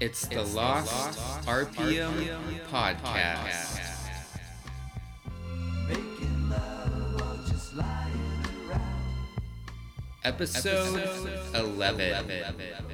It's the it's Lost, the Lost RPM, RPM Podcast. Podcast. Episode, Episode 11. 11.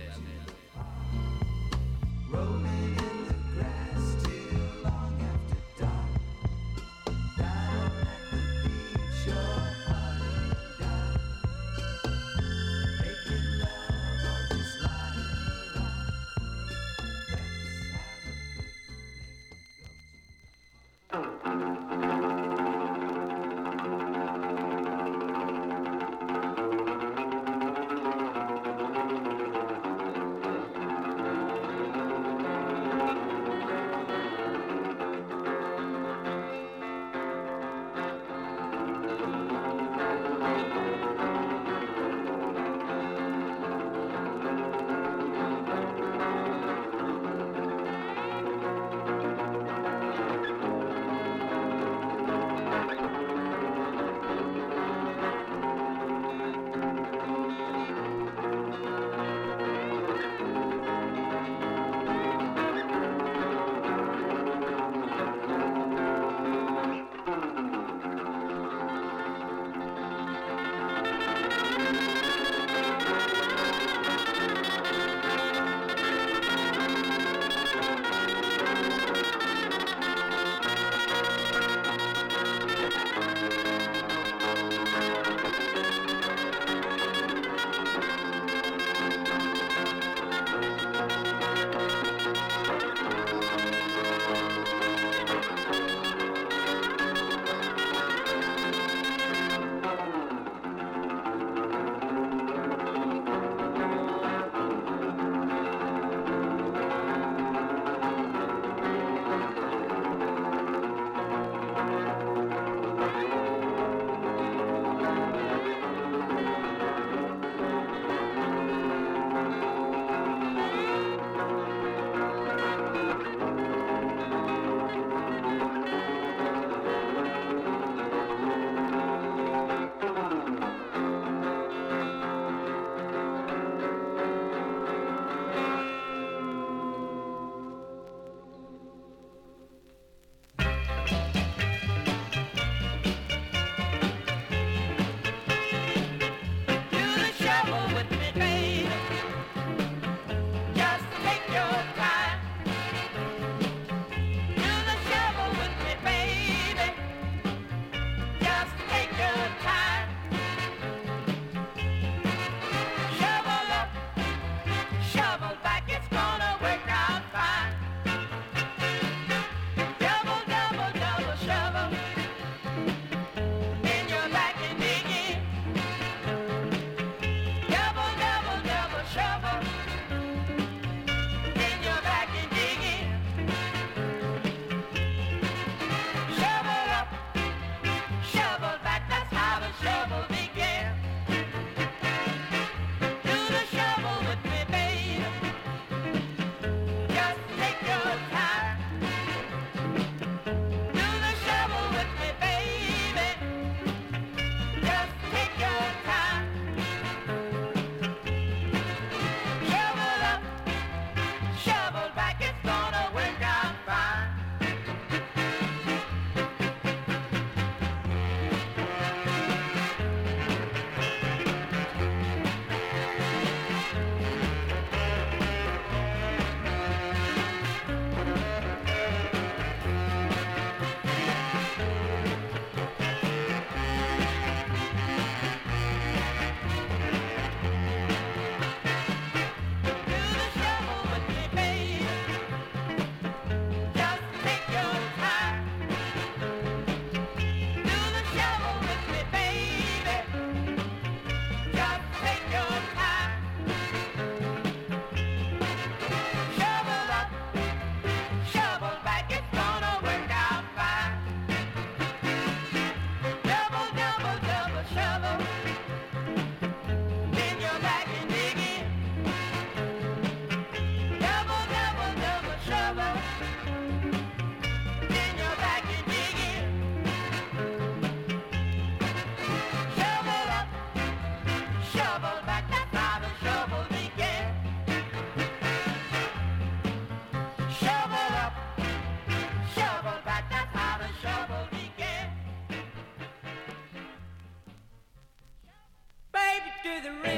Do the rain.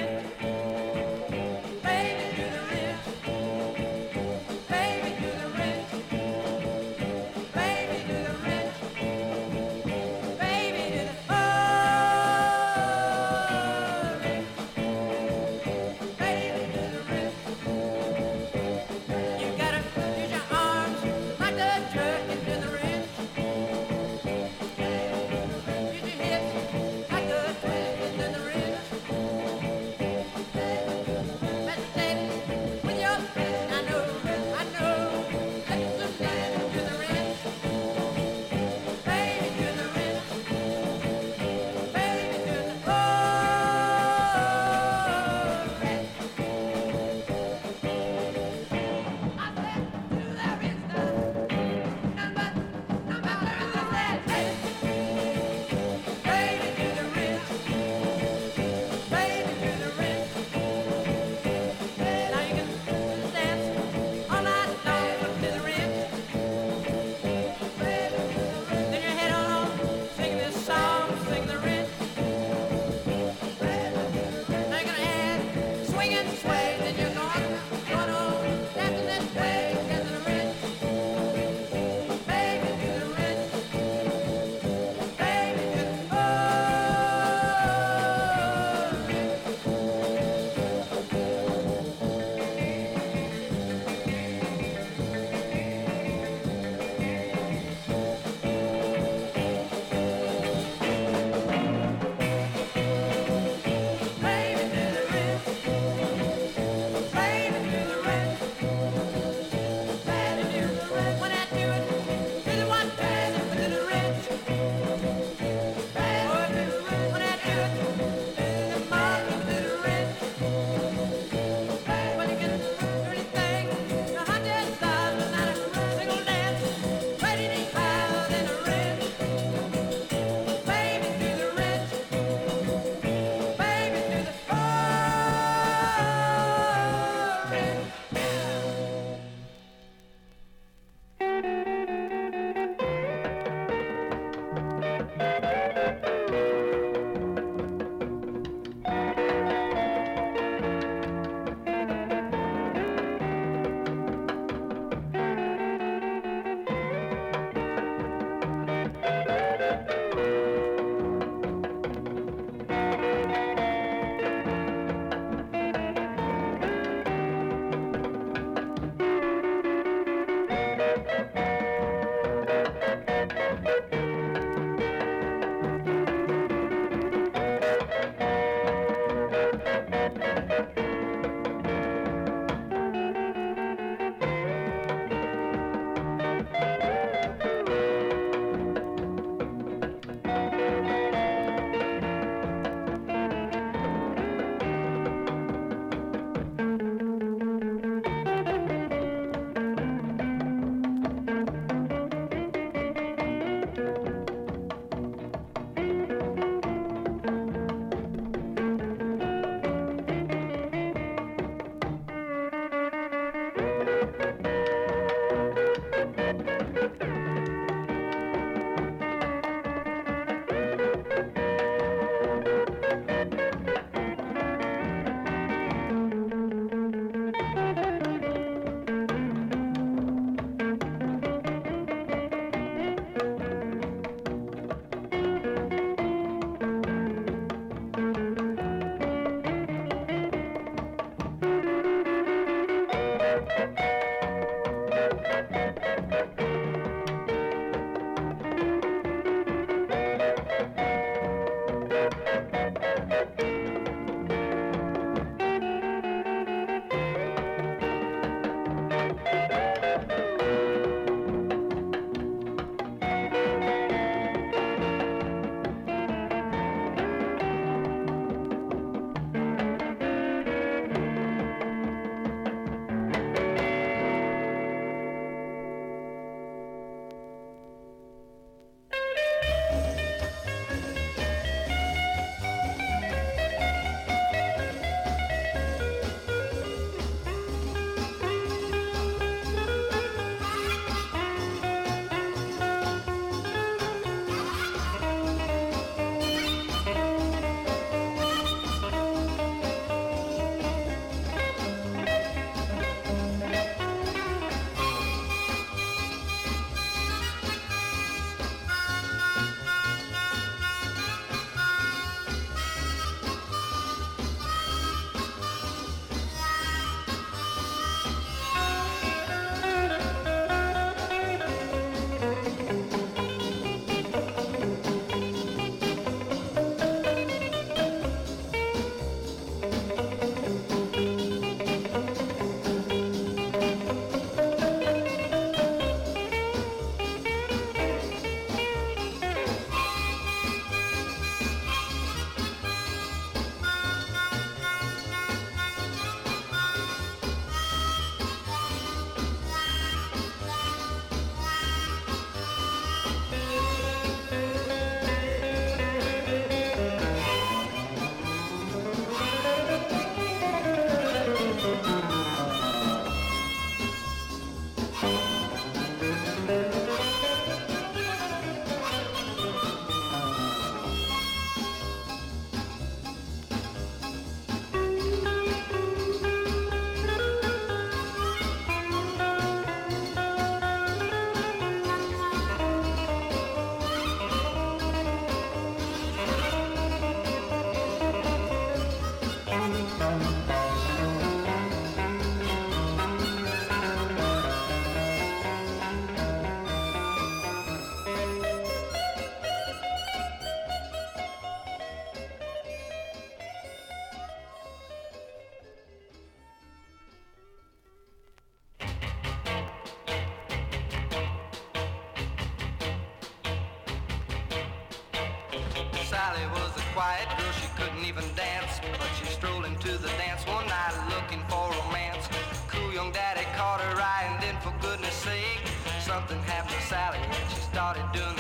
Started doing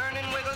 and squirmed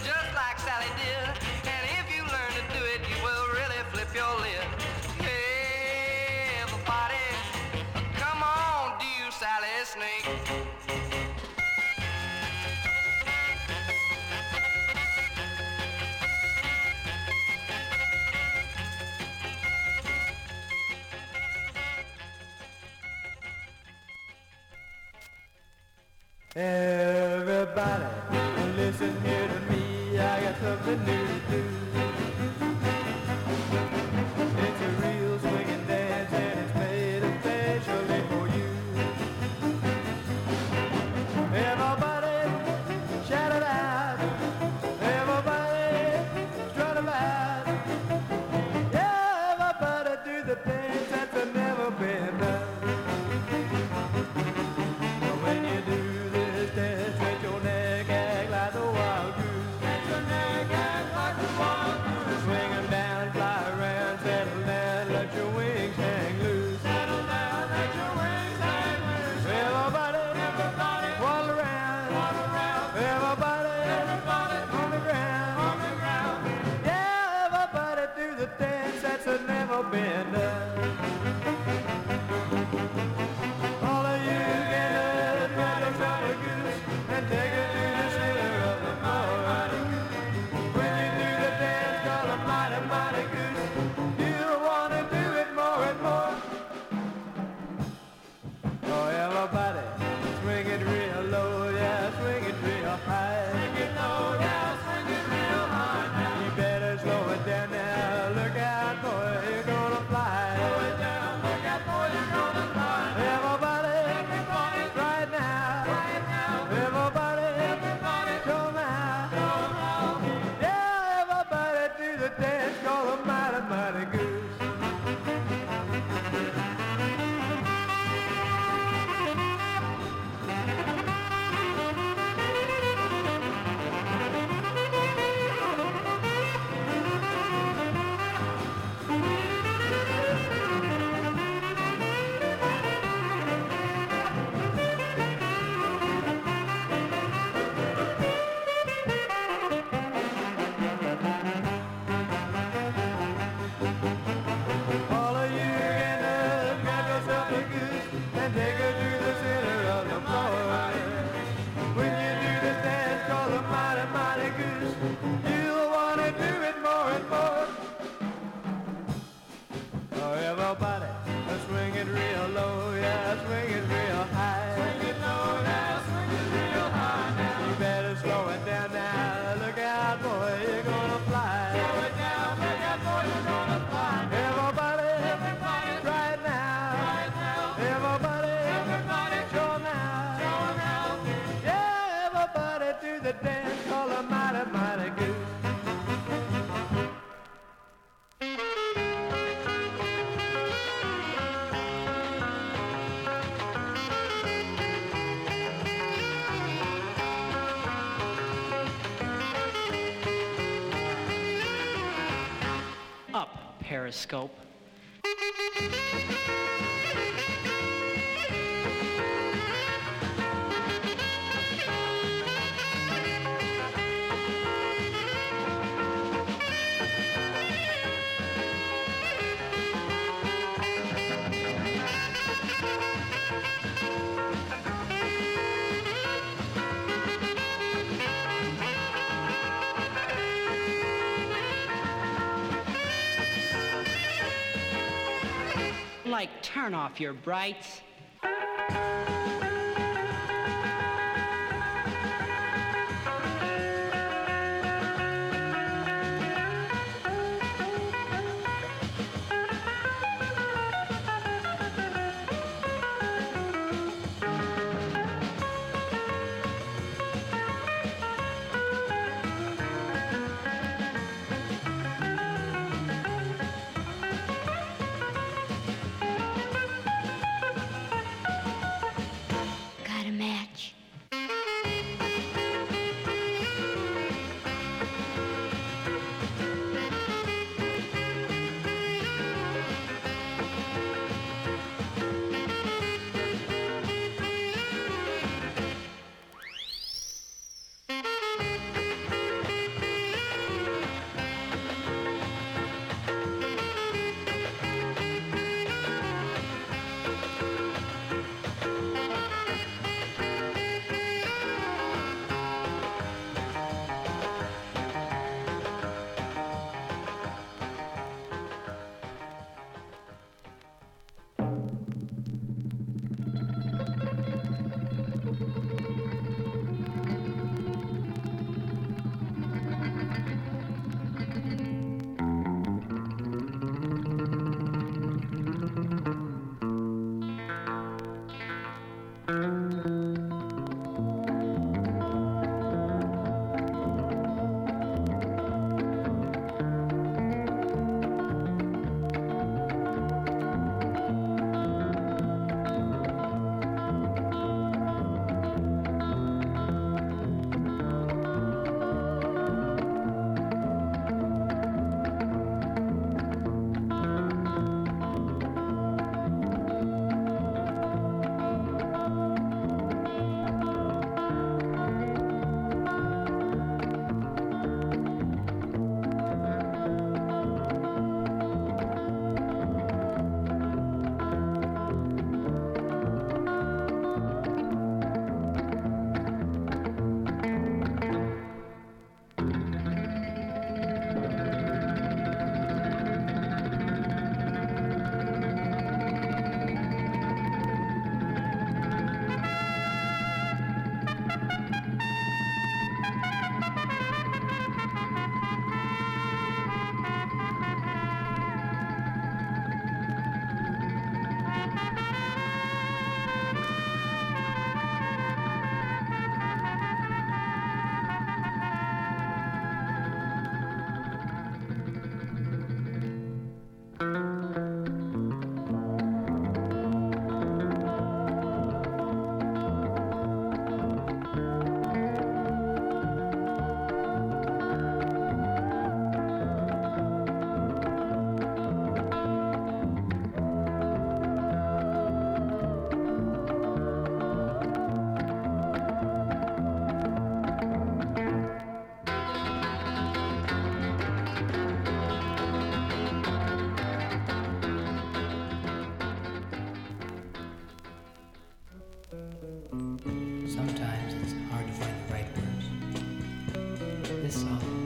Periscope. Turn off your brights. Song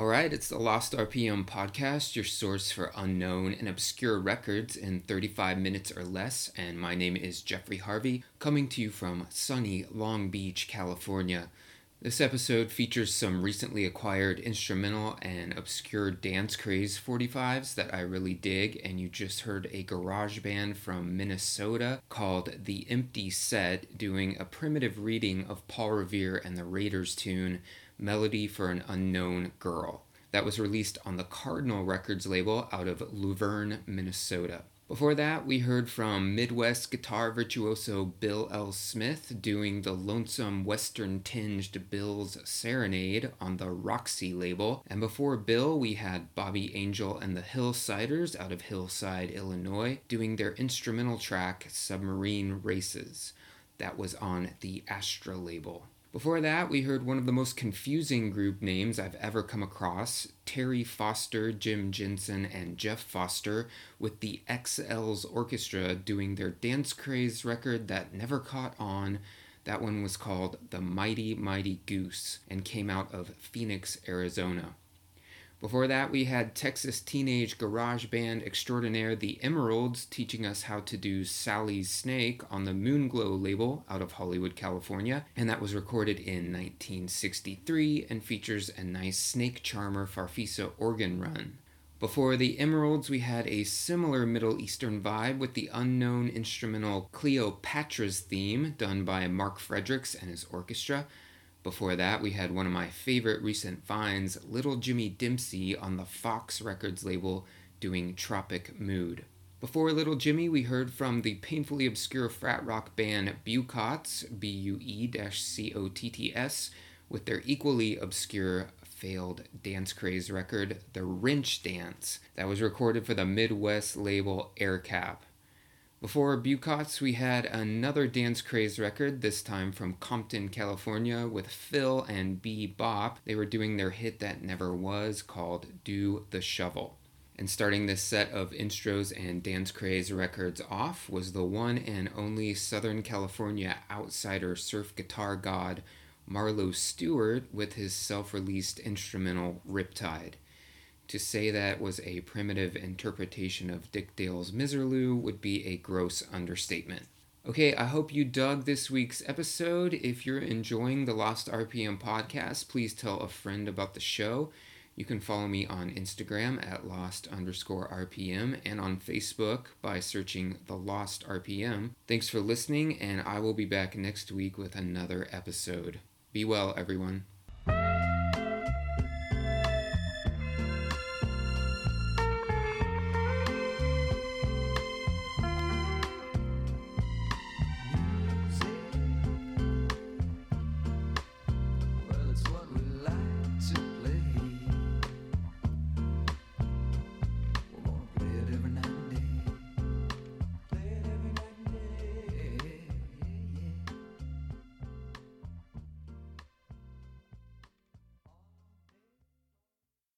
right, it's the Lost RPM podcast, your source for unknown and obscure records in 35 minutes or less. And my name is Jeffrey Harvey, coming to you from sunny Long Beach, California. This episode features some recently acquired instrumental and obscure dance craze 45s that I really dig, and you just heard a garage band from Minnesota called The Empty Set doing a primitive reading of Paul Revere and the Raiders tune Melody for an Unknown Girl. That was released on the Cardinal Records label out of Luverne, Minnesota. Before that, we heard from Midwest guitar virtuoso Bill L. Smith doing the lonesome western tinged Bill's Serenade on the Roxy label. And before Bill, we had Bobby Angel and the Hillsiders out of Hillside, Illinois, doing their instrumental track Submarine Races. That was on the Astra label. Before that, we heard one of the most confusing group names I've ever come across Terry Foster, Jim Jensen, and Jeff Foster, with the XL's Orchestra doing their Dance Craze record that never caught on. That one was called The Mighty Mighty Goose and came out of Phoenix, Arizona. Before that, we had Texas teenage garage band extraordinaire The Emeralds teaching us how to do Sally's Snake on the Moonglow label out of Hollywood, California, and that was recorded in 1963 and features a nice snake charmer Farfisa organ run. Before the Emeralds, we had a similar Middle Eastern vibe with the unknown instrumental Cleopatra's theme done by Mark Fredericks and his orchestra. Before that, we had one of my favorite recent finds, Little Jimmy Dempsey on the Fox Records label doing Tropic Mood. Before Little Jimmy, we heard from the painfully obscure frat rock band Buecotts, B U E C O T T S, with their equally obscure failed dance craze record, The Wrench Dance, that was recorded for the Midwest label AirCap. Before Buecotts, we had another dance craze record, this time from Compton, California, with Phil and B Bop. They were doing their hit that never was called Do the Shovel. And starting this set of instros and Dance Craze records off was the one and only Southern California outsider surf guitar god Marlo Stewart with his self released instrumental Riptide. To say that was a primitive interpretation of Dick Dale's Miserlou would be a gross understatement. Okay, I hope you dug this week's episode. If you're enjoying the Lost RPM podcast, please tell a friend about the show. You can follow me on Instagram at lost underscore RPM and on Facebook by searching the Lost RPM. Thanks for listening, and I will be back next week with another episode. Be well, everyone.